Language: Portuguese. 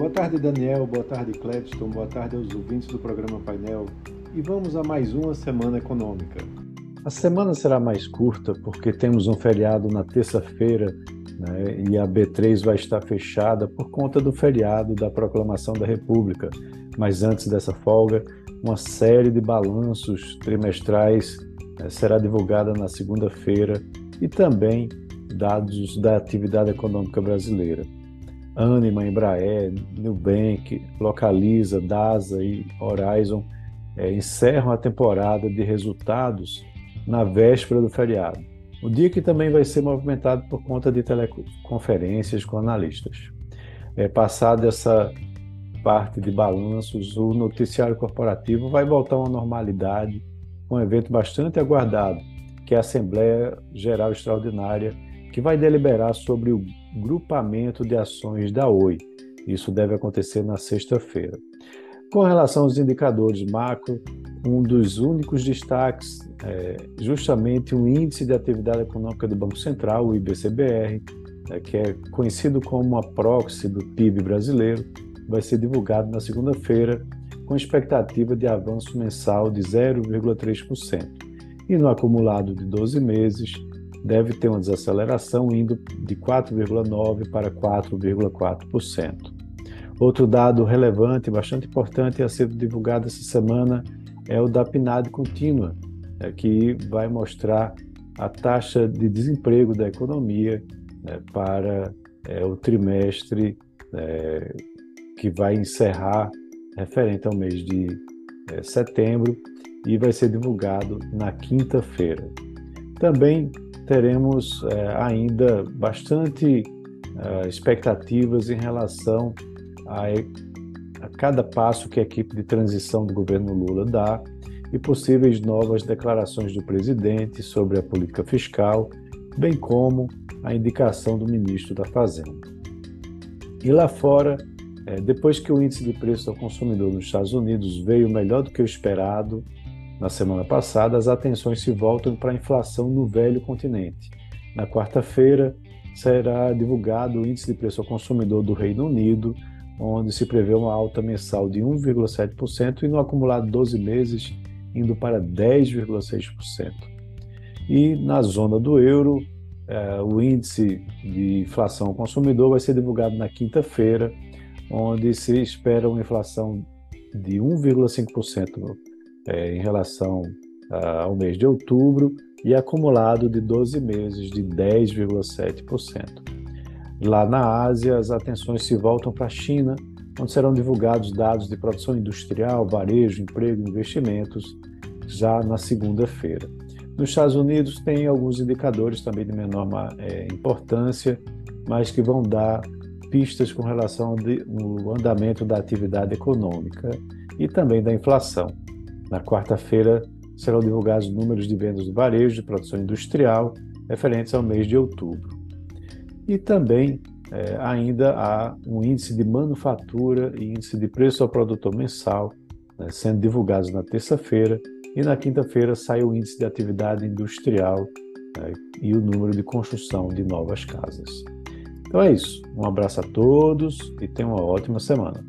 Boa tarde, Daniel. Boa tarde, Cledston. Boa tarde aos ouvintes do programa Painel. E vamos a mais uma semana econômica. A semana será mais curta porque temos um feriado na terça-feira né, e a B3 vai estar fechada por conta do feriado da Proclamação da República. Mas antes dessa folga, uma série de balanços trimestrais né, será divulgada na segunda-feira e também dados da atividade econômica brasileira. Anima, Embraer, Nubank, Localiza, DASA e Horizon é, encerram a temporada de resultados na véspera do feriado. O dia que também vai ser movimentado por conta de teleconferências com analistas. É, passada essa parte de balanços, o noticiário corporativo vai voltar a uma normalidade, um evento bastante aguardado, que é a Assembleia Geral Extraordinária, que vai deliberar sobre o grupamento de ações da Oi. Isso deve acontecer na sexta-feira. Com relação aos indicadores macro, um dos únicos destaques é justamente o Índice de Atividade Econômica do Banco Central, o IBCBR, é, que é conhecido como uma proxy do PIB brasileiro, vai ser divulgado na segunda-feira, com expectativa de avanço mensal de 0,3%. E no acumulado de 12 meses, deve ter uma desaceleração indo de 4,9% para 4,4%. Outro dado relevante, bastante importante a ser divulgado essa semana é o da PNAD contínua, é, que vai mostrar a taxa de desemprego da economia né, para é, o trimestre é, que vai encerrar referente ao mês de é, setembro e vai ser divulgado na quinta-feira. Também teremos é, ainda bastante é, expectativas em relação a, a, cada passo que a equipe de transição do governo Lula dá e possíveis novas declarações do presidente sobre a política fiscal, bem como a indicação do ministro da Fazenda. E lá fora, é, depois que o índice de preço ao consumidor nos Estados Unidos veio melhor do que o esperado, na semana passada, as atenções se voltam para a inflação no velho continente. Na quarta-feira, será divulgado o índice de preço ao consumidor do Reino Unido, onde se prevê uma alta mensal de 1,7% e no acumulado 12 meses indo para 10,6%. E na zona do euro, eh, o índice de inflação ao consumidor vai ser divulgado na quinta-feira, onde se espera uma inflação de 1,5% é, em relação ao mês de outubro e acumulado de 12 meses de 10,7%. Lá na Ásia, as atenções se voltam para a China, onde serão divulgados dados de produção industrial, varejo, emprego investimentos já na segunda-feira. Nos Estados Unidos, tem alguns indicadores também de menor é, importância, mas que vão dar pistas com relação ao andamento da atividade econômica e também da inflação. Na quarta-feira serão divulgados números de vendas do varejo de produção industrial referentes ao mês de outubro. E também é, ainda há um índice de manufatura e índice de preço ao produtor mensal né, sendo divulgados na terça-feira e na quinta-feira sai o índice de atividade industrial né, e o número de construção de novas casas. Então é isso. Um abraço a todos e tenham uma ótima semana.